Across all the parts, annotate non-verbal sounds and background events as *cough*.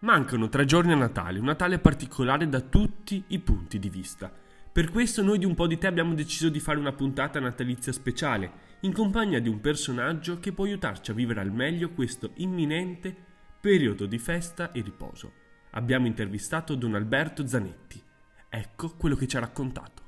Mancano tre giorni a Natale, un Natale particolare da tutti i punti di vista. Per questo noi di un po' di te abbiamo deciso di fare una puntata natalizia speciale, in compagnia di un personaggio che può aiutarci a vivere al meglio questo imminente periodo di festa e riposo. Abbiamo intervistato Don Alberto Zanetti. Ecco quello che ci ha raccontato.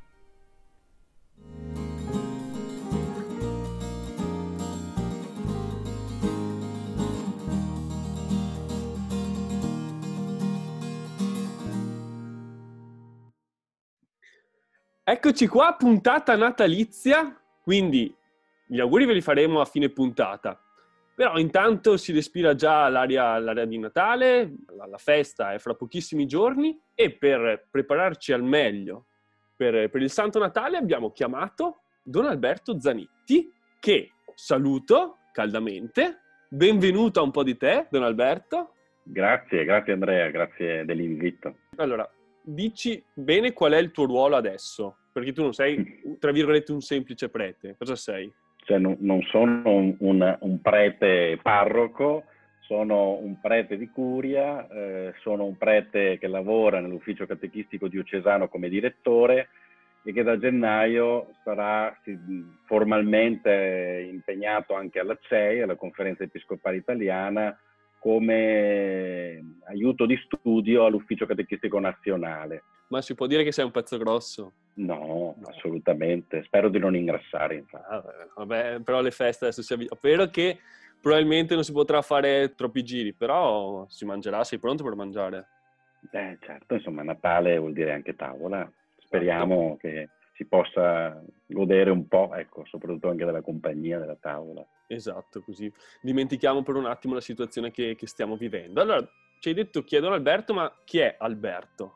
Eccoci qua, puntata natalizia, quindi gli auguri ve li faremo a fine puntata. Però intanto si respira già l'aria, l'aria di Natale, la, la, festa è fra pochissimi giorni e per prepararci al meglio per, per il Santo Natale abbiamo chiamato Don Alberto Zanitti, che saluto caldamente. Benvenuto a un po' di te, Don Alberto. Grazie, grazie Andrea, grazie dell'invito. Allora, dici bene qual è il tuo ruolo adesso, perché tu non sei, tra virgolette, un semplice prete. Cosa sei? Cioè, non, non sono un, un, un, prete parroco, sono un prete di curia, eh, sono un prete che lavora nell'ufficio catechistico diocesano come direttore e che da gennaio sarà formalmente impegnato anche alla CEI, alla Conferenza Episcopale Italiana, come aiuto di studio all'Ufficio Catechistico Nazionale. Ma si può dire che sei un pezzo grosso? No, no. assolutamente. Spero di non ingrassare, Ah, vabbè, però le feste adesso si avvicinano. Spero che probabilmente non si potrà fare troppi giri, però si mangerà, sei pronto per mangiare? Eh, certo, insomma, Natale vuol dire anche tavola. Speriamo certo. che si possa godere un po', ecco, soprattutto anche della compagnia, della tavola. Esatto, così dimentichiamo per un attimo la situazione che, che stiamo vivendo. Allora, ci hai detto chiedono Alberto, ma chi è Alberto?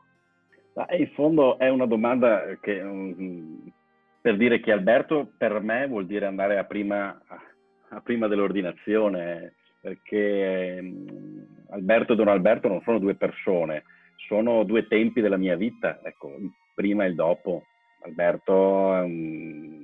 Ma in fondo è una domanda che, um, per dire chi è Alberto, per me vuol dire andare a prima, a prima dell'ordinazione, perché um, Alberto e Don Alberto non sono due persone, sono due tempi della mia vita, ecco, il prima e il dopo. Alberto è un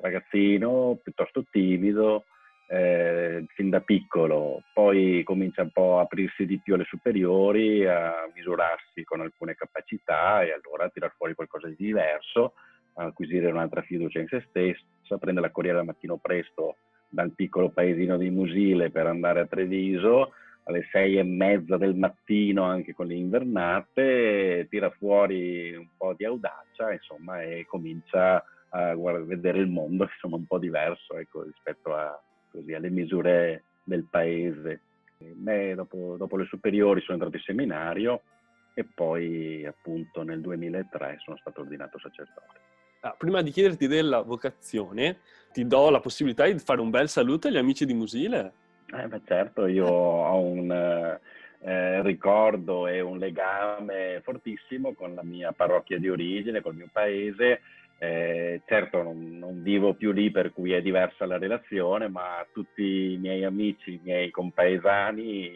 ragazzino piuttosto timido, eh, fin da piccolo, poi comincia un po' a aprirsi di più alle superiori, a misurarsi con alcune capacità e allora a tirar fuori qualcosa di diverso, acquisire un'altra fiducia in se stesso, prende la corriera al mattino presto dal piccolo paesino di Musile per andare a Treviso alle sei e mezza del mattino anche con le invernate, tira fuori un po' di audacia insomma e comincia a guarda, vedere il mondo *laughs* insomma un po' diverso ecco, rispetto a, così, alle misure del paese. Beh, dopo, dopo, le superiori sono entrato in seminario e poi appunto nel 2003 sono stato ordinato sacerdote. Ah, prima di chiederti della vocazione, ti do la possibilità di fare un bel saluto agli amici di Musile. Eh, beh, certo, io ho un eh, ricordo e un legame fortissimo con la mia parrocchia di origine, col mio paese eh, certo non, non, vivo più lì per cui è diversa la relazione, ma tutti i miei amici, i miei compaesani,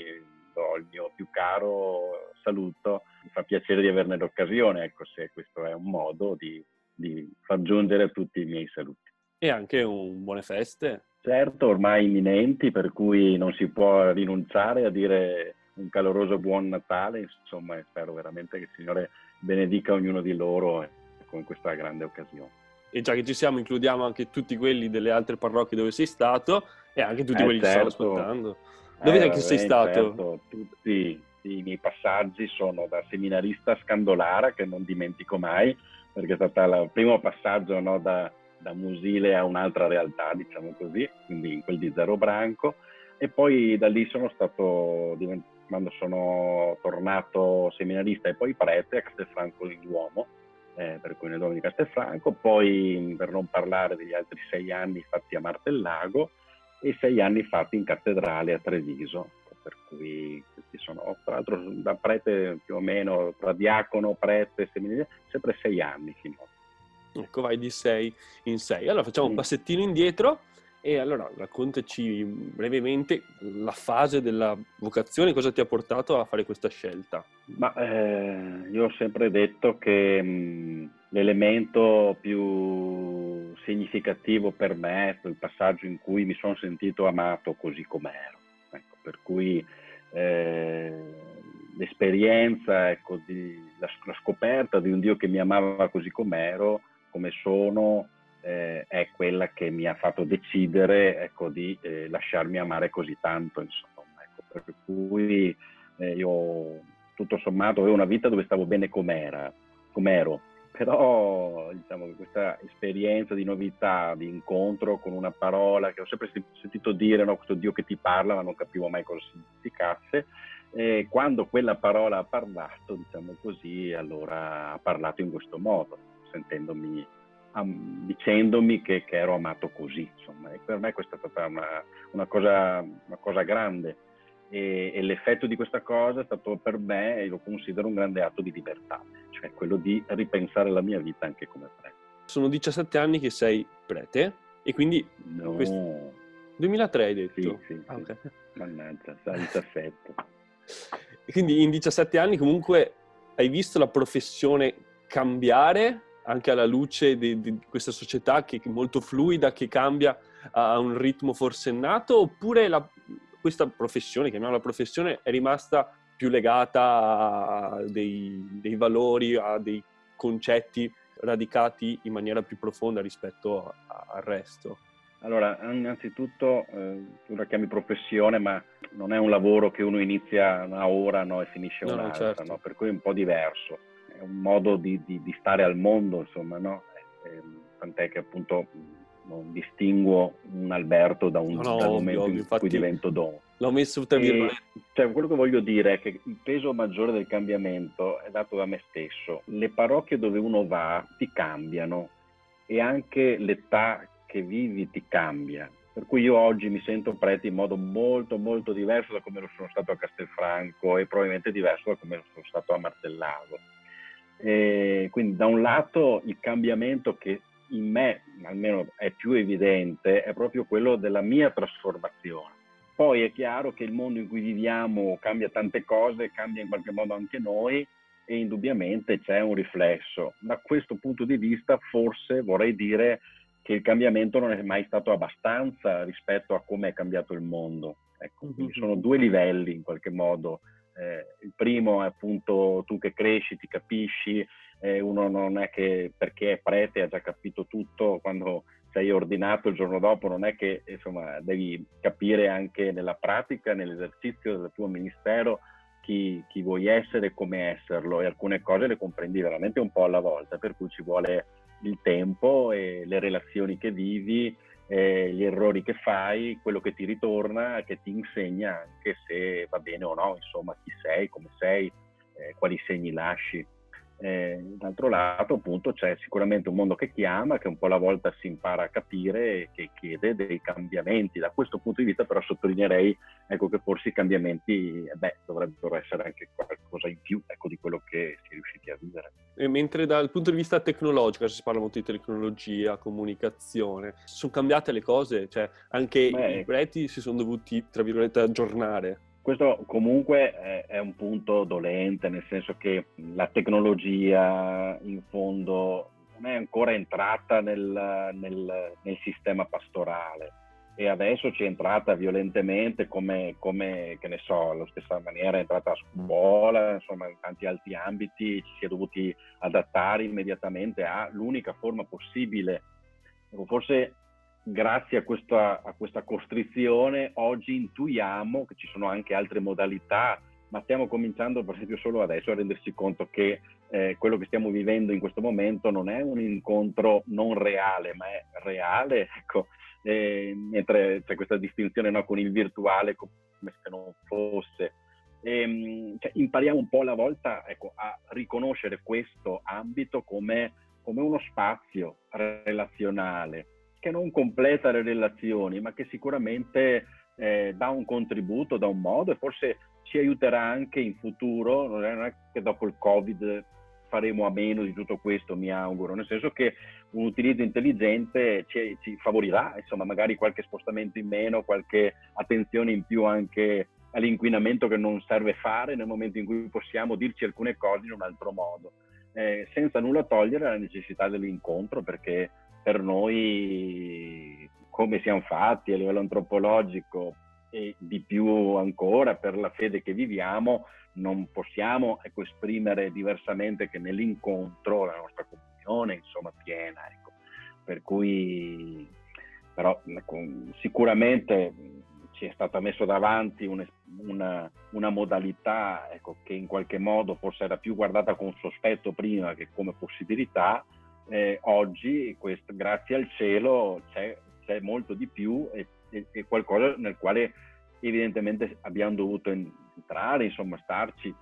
do il mio più caro saluto, mi fa piacere di averne l'occasione, ecco se questo è un modo di, di far giungere tutti i miei saluti. E anche un buone feste. Certo, ormai imminenti, per cui non si può rinunciare a dire un caloroso buon Natale, insomma, spero veramente che il Signore benedica ognuno di loro con questa grande occasione. E già che ci siamo, includiamo anche tutti quelli delle altre parrocchie dove sei stato e anche tutti eh, quelli certo. che stanno ascoltando. Dove eh, che sei stato? Certo. Tutti i miei passaggi sono da seminarista scandolara, che non dimentico mai, perché è stato il primo passaggio no, da, da Musile a un'altra realtà, diciamo così, quindi in quel di Zero Branco. E poi da lì sono stato, quando sono tornato seminarista e poi prete a Castelfranco in Duomo, eh, per cui nel Duomo di Castelfranco, poi per non parlare degli altri sei anni fatti a Martellago e sei anni fatti in cattedrale a Treviso, per cui questi sono tra l'altro da prete più o meno, tra diacono, prete, seminario, sempre sei anni finora. Ecco, vai di sei in sei. Allora facciamo un passettino indietro e allora raccontaci brevemente la fase della vocazione, cosa ti ha portato a fare questa scelta? Ma eh, io ho sempre detto che mh, l'elemento più significativo per me è il passaggio in cui mi sono sentito amato così com'ero. Ecco, per cui eh, l'esperienza, ecco, di, la, la, scoperta di un Dio che mi amava così com'ero, come sono, eh, è quella che mi ha fatto decidere ecco, di eh, lasciarmi amare così tanto. Insomma, ecco. Per cui eh, io tutto sommato avevo una vita dove stavo bene com'era, com'ero però diciamo questa esperienza di novità, di incontro con una parola che ho sempre sentito dire, no? questo Dio che ti parla, ma non capivo mai cosa significasse, e quando quella parola ha parlato, diciamo così, allora ha parlato in questo modo, sentendomi, um, dicendomi che, che, ero amato così, insomma, e per me questa è stata una, una, cosa, una cosa grande e, e, l'effetto di questa cosa è stato per me, e lo considero un grande atto di libertà, cioè quello di ripensare la mia vita anche come prete. Sono 17 anni che sei prete e quindi... No. Questo... 2003 hai detto? Sì, sì. Ah, okay. Mannaggia, 17. *laughs* quindi in 17 anni comunque hai visto la professione cambiare anche alla luce di, di questa società che è molto fluida, che cambia a un ritmo forsennato, oppure la, questa professione, chiamiamola professione, è rimasta più legata a dei, dei valori, a dei concetti radicati in maniera più profonda rispetto a, al resto? Allora, innanzitutto eh, tu la chiami professione, ma non è un lavoro che uno inizia una ora no, e finisce no, un'altra, certo. no? per cui è un po' diverso. È un modo di, di, di stare al mondo, insomma, no? Eh, tant'è che appunto non distinguo un Alberto da un no, no, dal momento ovvio, in cui divento Don. L'ho messo tra virgolette. Cioè, quello che voglio dire è che il peso maggiore del cambiamento è dato da me stesso. Le parrocchie dove uno va ti cambiano e anche l'età che vivi ti cambia. Per cui io oggi mi sento prete in modo molto molto diverso da come lo sono stato a Castelfranco e probabilmente diverso da come lo sono stato a Martellago. E quindi da un lato il cambiamento che in me almeno è più evidente è proprio quello della mia trasformazione. Poi è chiaro che il mondo in cui viviamo cambia tante cose, cambia in qualche modo anche noi e indubbiamente c'è un riflesso. Da questo punto di vista forse vorrei dire che il cambiamento non è mai stato abbastanza rispetto a come è cambiato il mondo. Ecco, quindi sono due livelli in qualche modo. Eh, il primo è appunto tu che cresci, ti capisci, eh, uno non è che perché è prete ha già capito tutto quando sei ordinato il giorno dopo, non è che insomma devi capire anche nella pratica, nell'esercizio del tuo ministero chi, chi vuoi essere e come esserlo e alcune cose le comprendi veramente un po' alla volta, per cui ci vuole il tempo e le relazioni che vivi, eh, gli errori che fai, quello che ti ritorna, che ti insegna anche se va bene o no, insomma chi sei, come sei, eh, quali segni lasci. Eh, d'altro lato, appunto, c'è sicuramente un mondo che chiama, che un po' alla volta si impara a capire e che chiede dei cambiamenti. Da questo punto di vista, però, sottolineerei ecco, che forse i cambiamenti eh, beh, dovrebbero essere anche qualcosa in più ecco, di quello che si è riusciti a vivere. E mentre dal punto di vista tecnologico, si parla molto di tecnologia, comunicazione, sono cambiate le cose, cioè anche beh, i preti si sono dovuti, tra virgolette, aggiornare. Questo comunque è, un punto dolente, nel senso che la tecnologia in fondo non è ancora entrata nel, nel, nel sistema pastorale e adesso ci è entrata violentemente come, come, che ne so, alla stessa maniera è entrata a scuola, insomma in tanti altri ambiti ci si è dovuti adattare immediatamente all'unica forma possibile. Forse grazie a questa, a questa costrizione oggi intuiamo che ci sono anche altre modalità, ma stiamo cominciando per esempio solo adesso a rendersi conto che eh, quello che stiamo vivendo in questo momento non è un incontro non reale, ma è reale, *laughs* ecco, eh, mentre c'è questa distinzione no, con il virtuale come se non fosse. E, ehm, cioè, impariamo un po' alla volta ecco, a riconoscere questo ambito come, come uno spazio relazionale che non completa le relazioni, ma che sicuramente eh, dà un contributo, dà un modo e forse ci aiuterà anche in futuro, non è che dopo il Covid faremo a meno di tutto questo, mi auguro, nel senso che un utilizzo intelligente ci, ci favorirà, insomma, magari qualche spostamento in meno, qualche attenzione in più anche all'inquinamento che non serve fare nel momento in cui possiamo dirci alcune cose in un altro modo, eh, senza nulla togliere la necessità dell'incontro, perché per noi, come siamo fatti a livello antropologico, e di più ancora per la fede che viviamo, non possiamo ecco, esprimere diversamente che nell'incontro la nostra comunione, insomma, piena. Ecco. Per cui, però, ecco, sicuramente ci è stata messa davanti un, una, una, modalità ecco, che in qualche modo forse era più guardata con sospetto prima che come possibilità, eh, oggi, questo, grazie al cielo, c'è, c'è molto di più e, e, e, qualcosa nel quale evidentemente abbiamo dovuto entrare, insomma, starci.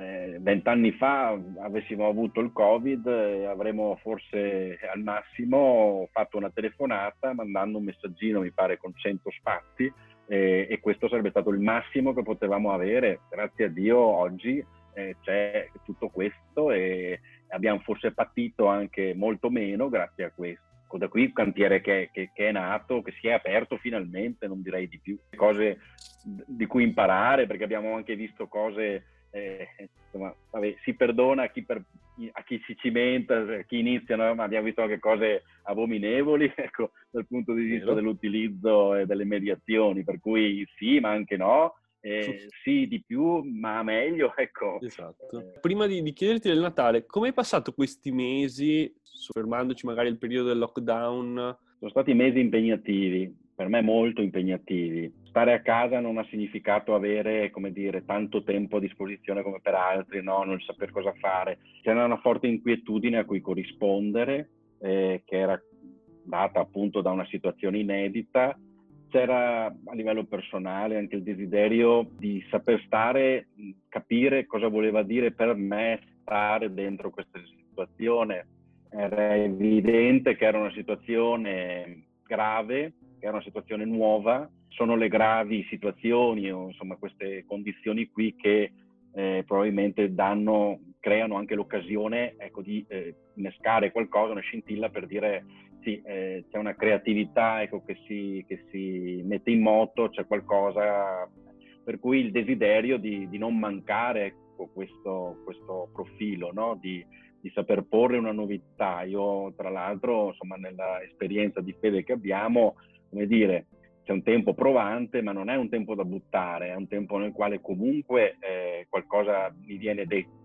Eh, vent'anni fa avessimo avuto il Covid, eh, avremmo forse al massimo fatto una telefonata mandando un messaggino, mi pare, con 100 spazi eh, e questo sarebbe stato il massimo che potevamo avere. Grazie a Dio oggi eh, c'è tutto questo e abbiamo forse patito anche molto meno grazie a questo. Da qui il cantiere che, che, che, è nato, che si è aperto finalmente, non direi di più, cose di cui imparare perché abbiamo anche visto cose eh, insomma, vabbè, si perdona a chi, per, a chi, si cimenta, a chi inizia, no? ma abbiamo visto anche cose abominevoli *laughs* ecco, dal punto di vista dell'utilizzo e delle mediazioni, per cui sì, ma anche no. Eh, sì, di più, ma meglio, *laughs* ecco. Esatto. Eh. Prima di, di chiederti del Natale, come hai passato questi mesi, soffermandoci magari il periodo del lockdown? Sono stati mesi impegnativi, per me molto impegnativi. Stare a casa non ha significato avere, come dire, tanto tempo a disposizione come per altri, no? non saper cosa fare. C'era una forte inquietudine a cui corrispondere, eh, che era data appunto da una situazione inedita. C'era a livello personale anche il desiderio di saper stare, capire cosa voleva dire per me stare dentro questa situazione. Era evidente che era una situazione grave, che è una situazione nuova, sono le gravi situazioni o insomma queste condizioni qui che eh, probabilmente danno, creano anche l'occasione ecco, di eh, innescare qualcosa, una scintilla per dire sì, eh, c'è una creatività ecco, che, si, che, si, mette in moto, c'è qualcosa, per cui il desiderio di, di non mancare ecco, questo, questo profilo, no? di, di saper porre una novità. Io, tra l'altro, insomma, nella esperienza di fede che abbiamo, come dire, c'è un tempo provante, ma non è un tempo da buttare, è un tempo nel quale comunque eh, qualcosa mi viene detto,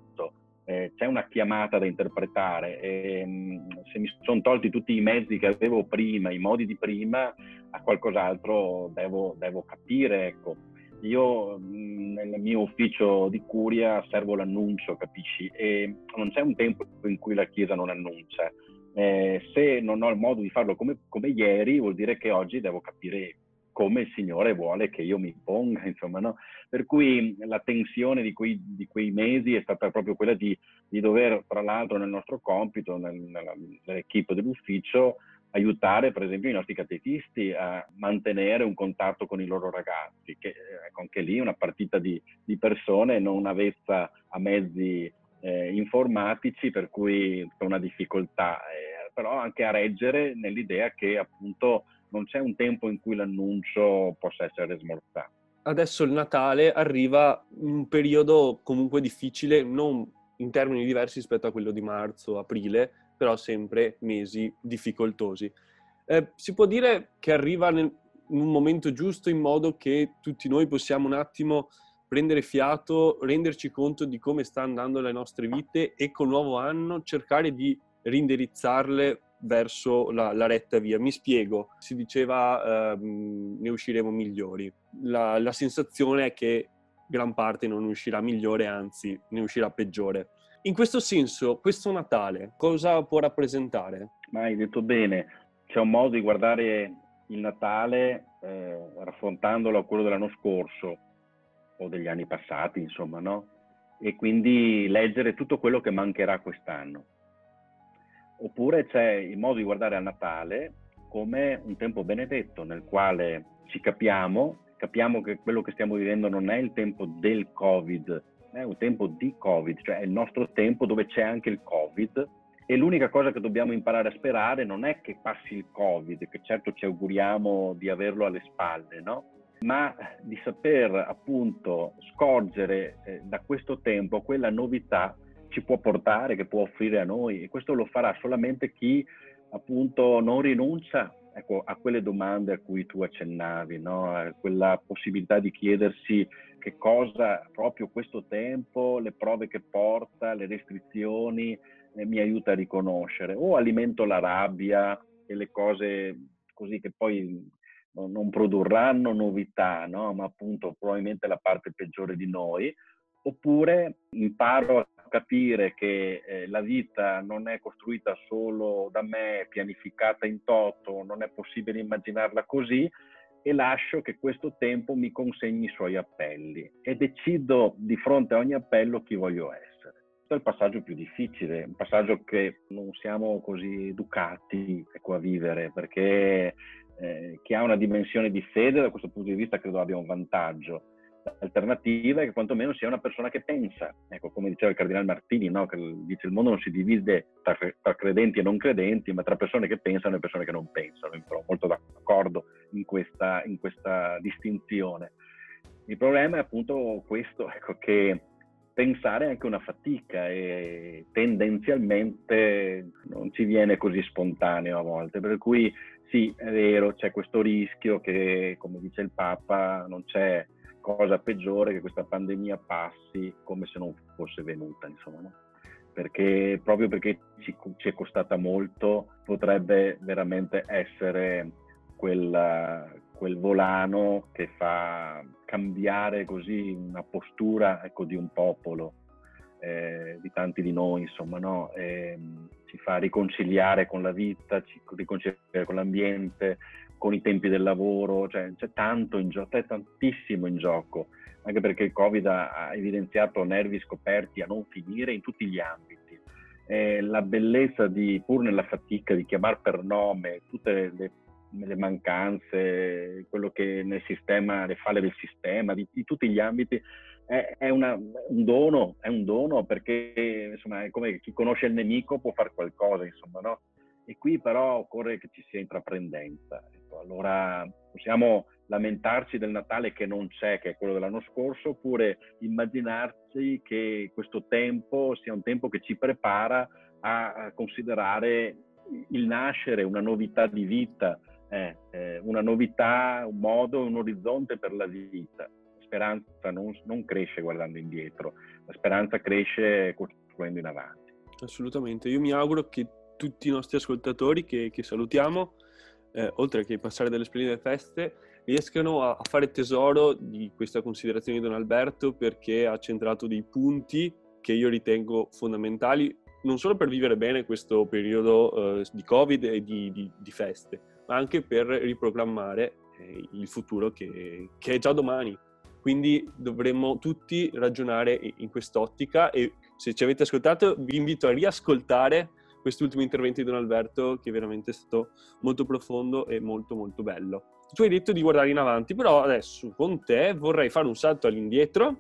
eh, c'è una chiamata da interpretare. E, mm, se mi sono tolti tutti i mezzi che avevo prima, i modi di prima, a qualcos'altro devo, devo capire. Ecco. Io mm, nel mio ufficio di curia servo l'annuncio, capisci? E non c'è un tempo in cui la Chiesa non annuncia eh, se non ho il modo di farlo come, come, ieri, vuol dire che oggi devo capire come il Signore vuole che io mi ponga, *laughs* insomma, no? Per cui la tensione di quei, di quei mesi è stata proprio quella di, di, dover, tra l'altro, nel nostro compito, nel, nella, nell'equipe dell'ufficio, aiutare per esempio i nostri catetisti a mantenere un contatto con i loro ragazzi, che ecco, anche lì una partita di, di persone non avvezza a mezzi eh, informatici, per cui c'è una difficoltà, eh, però anche a reggere nell'idea che appunto non c'è un tempo in cui l'annuncio possa essere smorzato. Adesso il Natale arriva un periodo comunque difficile, non in termini diversi rispetto a quello di marzo, aprile, però sempre mesi difficoltosi. Eh, si può dire che arriva nel, in un momento giusto in modo che tutti noi possiamo un attimo prendere fiato, renderci conto di come sta andando le nostre vite e col nuovo anno cercare di rindirizzarle verso la, la retta via. Mi spiego, si diceva ehm, ne usciremo migliori. La, la sensazione è che gran parte non uscirà migliore, anzi ne uscirà peggiore. In questo senso, questo Natale cosa può rappresentare? Ma hai detto bene, c'è un modo di guardare il Natale eh, raffrontandolo a quello dell'anno scorso o degli anni passati, insomma, no? E quindi leggere tutto quello che mancherà quest'anno. Oppure c'è il modo di guardare al Natale come un tempo benedetto nel quale ci capiamo, capiamo che quello che stiamo vivendo non è il tempo del Covid, è un tempo di Covid, cioè è il nostro tempo dove c'è anche il Covid e l'unica cosa che dobbiamo imparare a sperare non è che passi il Covid, che certo ci auguriamo di averlo alle spalle, no? ma di saper appunto scorgere eh, da questo tempo quella novità ci può portare, che può offrire a noi e questo lo farà solamente chi appunto non rinuncia ecco, a quelle domande a cui tu accennavi, no? a quella possibilità di chiedersi che cosa proprio questo tempo, le prove che porta, le restrizioni eh, mi aiuta a riconoscere, o alimento la rabbia e le cose così che poi non produrranno novità, no? ma appunto probabilmente la parte peggiore di noi, oppure imparo a capire che eh, la vita non è costruita solo da me, pianificata in toto, non è possibile immaginarla così e lascio che questo tempo mi consegni i suoi appelli e decido di fronte a ogni appello chi voglio essere. Questo è il passaggio più difficile, un passaggio che non siamo così educati ecco, a vivere perché eh, chi ha una dimensione di fede da questo punto di vista credo abbia un vantaggio. L'alternativa è che quantomeno sia una persona che pensa, ecco come diceva il cardinale Martini, no? che dice il mondo non si divide tra, tra, credenti e non credenti, ma tra persone che pensano e persone che non pensano. Trovo molto d'accordo in questa, in questa distinzione. Il problema è appunto questo, ecco, che pensare è anche una fatica e tendenzialmente non ci viene così spontaneo a volte, per cui sì, è vero, c'è questo rischio che, come dice il Papa, non c'è cosa peggiore che questa pandemia passi come se non fosse venuta, insomma, no? Perché proprio perché ci, ci, è costata molto, potrebbe veramente essere quel, quel volano che fa cambiare così una postura ecco, di un popolo eh, di tanti di noi, insomma, no? E, ehm, ci fa riconciliare con la vita, ci riconciliare con l'ambiente, con i tempi del lavoro, cioè c'è tanto in gioco, c'è tantissimo in gioco, anche perché il Covid ha evidenziato nervi scoperti a non finire in tutti gli ambiti. Eh, la bellezza di, pur nella fatica, di chiamare per nome tutte le, le mancanze, quello che nel sistema, le falle del sistema, di, di tutti gli ambiti, è, è una, un dono, è un dono perché insomma è come chi conosce il nemico può fare qualcosa, insomma, no? E qui però occorre che ci sia intraprendenza. Ecco, allora possiamo lamentarci del Natale che non c'è, che è quello dell'anno scorso, oppure immaginarci che questo tempo sia un tempo che ci prepara a considerare il nascere, una novità di vita, eh, eh, una novità, un modo, un orizzonte per la vita speranza non, non cresce guardando indietro, la speranza cresce costruendo in avanti. Assolutamente, io mi auguro che tutti i nostri ascoltatori che, che salutiamo, eh, oltre che passare delle splendide feste, riescano a, a, fare tesoro di questa considerazione di Don Alberto perché ha centrato dei punti che io ritengo fondamentali non solo per vivere bene questo periodo eh, di Covid e di, di, di, feste, ma anche per riprogrammare eh, il futuro che, che è già domani. Quindi dovremmo tutti ragionare in quest'ottica e se ci avete ascoltato vi invito a riascoltare quest'ultimo intervento di Don Alberto che è veramente stato molto profondo e molto molto bello. Tu hai detto di guardare in avanti, però adesso con te vorrei fare un salto all'indietro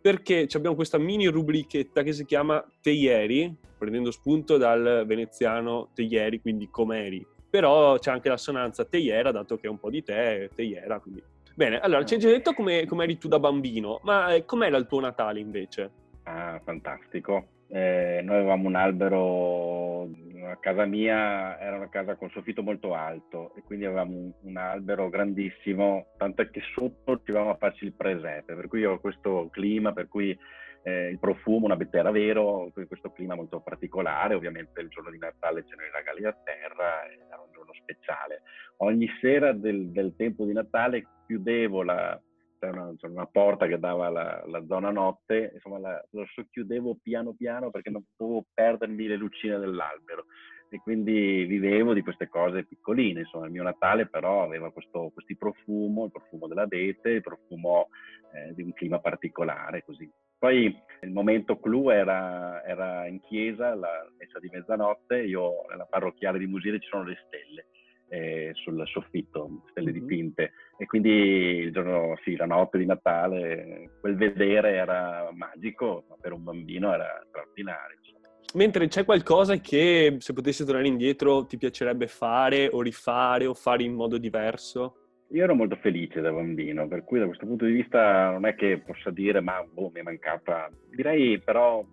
perché abbiamo questa mini rubrichetta che si chiama Te ieri, prendendo spunto dal veneziano Te ieri, quindi com'eri. Però c'è anche l'assonanza Te iera, dato che è un po' di te, Te iera, quindi Bene, allora ci hai già detto come eri tu da bambino, ma eh, com'era il tuo Natale invece? Ah, fantastico. Eh, noi avevamo un albero, a casa mia era una casa con soffitto molto alto e quindi avevamo un, un albero grandissimo, tanto che sotto riuscivamo a farci il presepe, per cui ho questo clima, per cui eh, il profumo, una bettera vero, questo clima molto particolare, ovviamente il giorno di Natale c'erano i regali a terra, era un giorno speciale. Ogni sera del, del tempo di Natale chiudevo la, una, una, porta che dava alla, alla zona notte, insomma la, lo socchiudevo piano piano perché non potevo perdermi le lucine dell'albero e quindi vivevo di queste cose piccoline, insomma il mio Natale però aveva questo profumo, il profumo dell'abete, il profumo eh, di un clima particolare così. Poi il momento clou era, era in chiesa, la messa di mezzanotte, io nella parrocchiale di Musile ci sono le stelle eh, sul soffitto, stelle mm-hmm. dipinte e quindi il giorno, sì, la notte di Natale, quel vedere era magico, ma per un bambino era straordinario. Insomma. Mentre c'è qualcosa che se potessi tornare indietro ti piacerebbe fare o rifare o fare in modo diverso? Io ero molto felice da bambino, per cui da questo punto di vista non è che possa dire ma boh, mi è mancata. Direi però,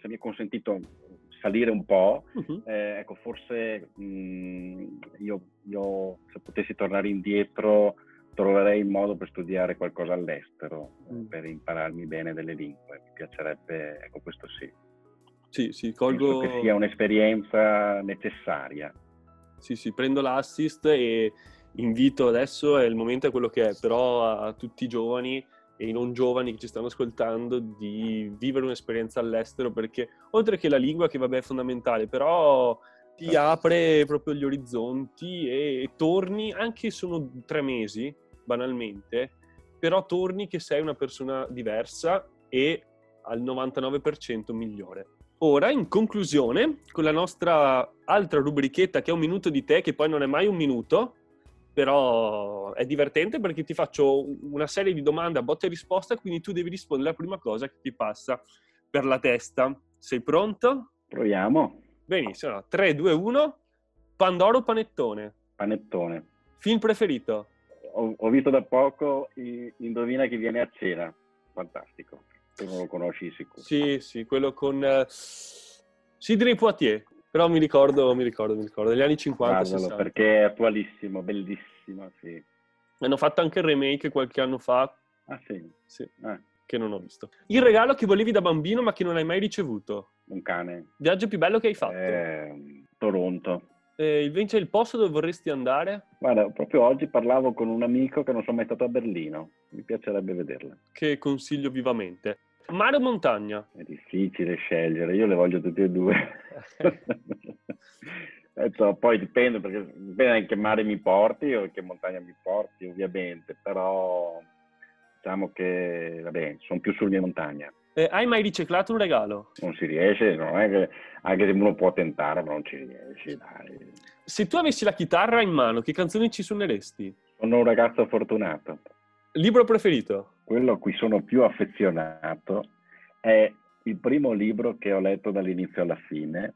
se mi è consentito salire un po', uh-huh. eh, ecco, forse mh, mm, io, io, se potessi tornare indietro troverei il modo per studiare qualcosa all'estero, mm. per impararmi bene delle lingue. Mi piacerebbe, ecco, questo sì. Sì, sì, colgo... Penso che sia un'esperienza necessaria. Sì, sì, prendo l'assist e invito adesso, è il momento è quello che è, però a tutti i giovani e i non giovani che ci stanno ascoltando di vivere un'esperienza all'estero perché oltre che la lingua che vabbè è fondamentale, però ti certo. apre proprio gli orizzonti e torni, anche sono tre mesi, banalmente, però torni che sei una persona diversa e al 99% migliore. Ora, in conclusione, con la nostra altra rubrichetta che è un minuto di te, che poi non è mai un minuto, però è divertente perché ti faccio una serie di domande a botta e risposta, quindi tu devi rispondere alla prima cosa che ti passa per la testa. Sei pronto? Proviamo. Benissimo, 3, 2, 1. Pandoro panettone? Panettone. Film preferito? Ho, ho visto da poco Indovina chi viene a cena. Fantastico. Tu non lo conosci sicuro. Sì, sì, quello con uh, Sidney Poitier. Però mi ricordo, mi ricordo, mi ricordo, degli anni 50. Guardalo, 60. perché è attualissimo, bellissimo, sì. Hanno fatto anche il remake qualche anno fa. Ah sì? Sì, eh. che non ho visto. Il regalo che volevi da bambino ma che non hai mai ricevuto? Un cane. Viaggio più bello che hai fatto? Eh, Toronto. E invece il posto dove vorresti andare? Guarda, proprio oggi parlavo con un amico che non sono mai stato a Berlino. Mi piacerebbe vederla. Che consiglio vivamente. Mare o montagna? È difficile scegliere, io le voglio tutte e due. *laughs* poi dipende, perché dipende anche che mare mi porti o che montagna mi porti, ovviamente, però diciamo che, vabbè, sono più sulle montagna. Eh, hai mai riciclato un regalo? Non si riesce, non è che, anche se uno può tentare, ma non ci riesce, dai. Se tu avessi la chitarra in mano, che canzoni ci suoneresti? Sono un ragazzo fortunato. Libro preferito? Quello a cui sono più affezionato è il primo libro che ho letto dall'inizio alla fine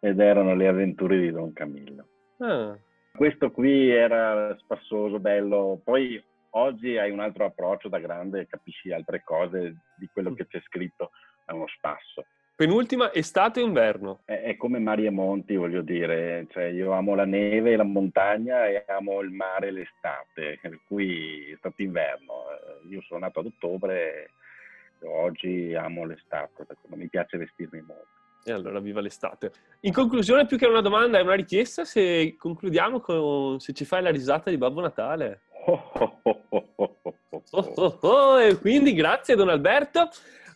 ed erano Le avventure di Don Camillo. Ah. Questo qui era spassoso, bello. Poi oggi hai un altro approccio da grande, capisci altre cose di quello mm. che c'è scritto, è uno spasso. Penultima, estate o inverno? È, è, come mari e monti, voglio dire, cioè, io amo la neve e la montagna e amo il mare e l'estate, per cui è stato inverno. Eh, io sono nato ad ottobre, oggi amo l'estate, mi piace vestirmi molto. E allora viva l'estate. In conclusione, più che una domanda, è una richiesta, se concludiamo con se ci fai la risata di Babbo Natale. Oh, oh, oh, e quindi grazie Don Alberto.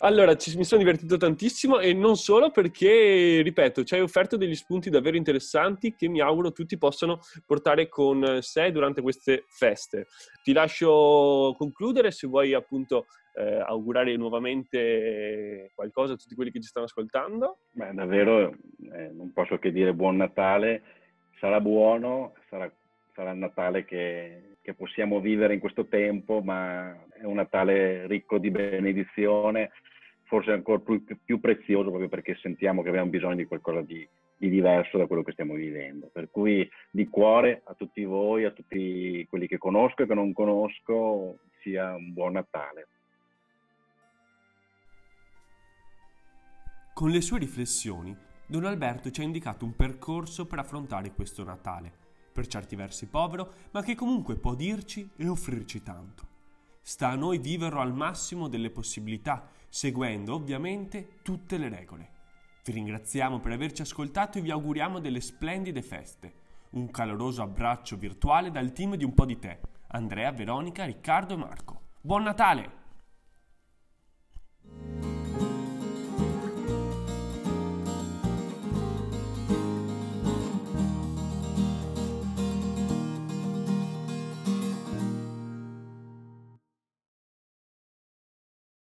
Allora, ci, mi sono divertito tantissimo e non solo perché, ripeto, ci hai offerto degli spunti davvero interessanti che mi auguro tutti possano portare con sé durante queste feste. Ti lascio concludere se vuoi appunto eh, augurare nuovamente qualcosa a tutti quelli che ci stanno ascoltando. Beh, davvero eh, non posso che dire buon Natale, sarà buono, sarà, sarà il Natale che, che possiamo vivere in questo tempo, ma è un Natale ricco di benedizione forse ancora più, più, prezioso proprio perché sentiamo che abbiamo bisogno di qualcosa di, di, diverso da quello che stiamo vivendo. Per cui di cuore a tutti voi, a tutti quelli che conosco e che non conosco, sia un buon Natale. Con le sue riflessioni, Don Alberto ci ha indicato un percorso per affrontare questo Natale, per certi versi povero, ma che comunque può dirci e offrirci tanto. Sta a noi viverlo al massimo delle possibilità seguendo ovviamente tutte le regole. Vi ringraziamo per averci ascoltato e vi auguriamo delle splendide feste. Un caloroso abbraccio virtuale dal team di Un po' di te, Andrea, Veronica, Riccardo e Marco. Buon Natale!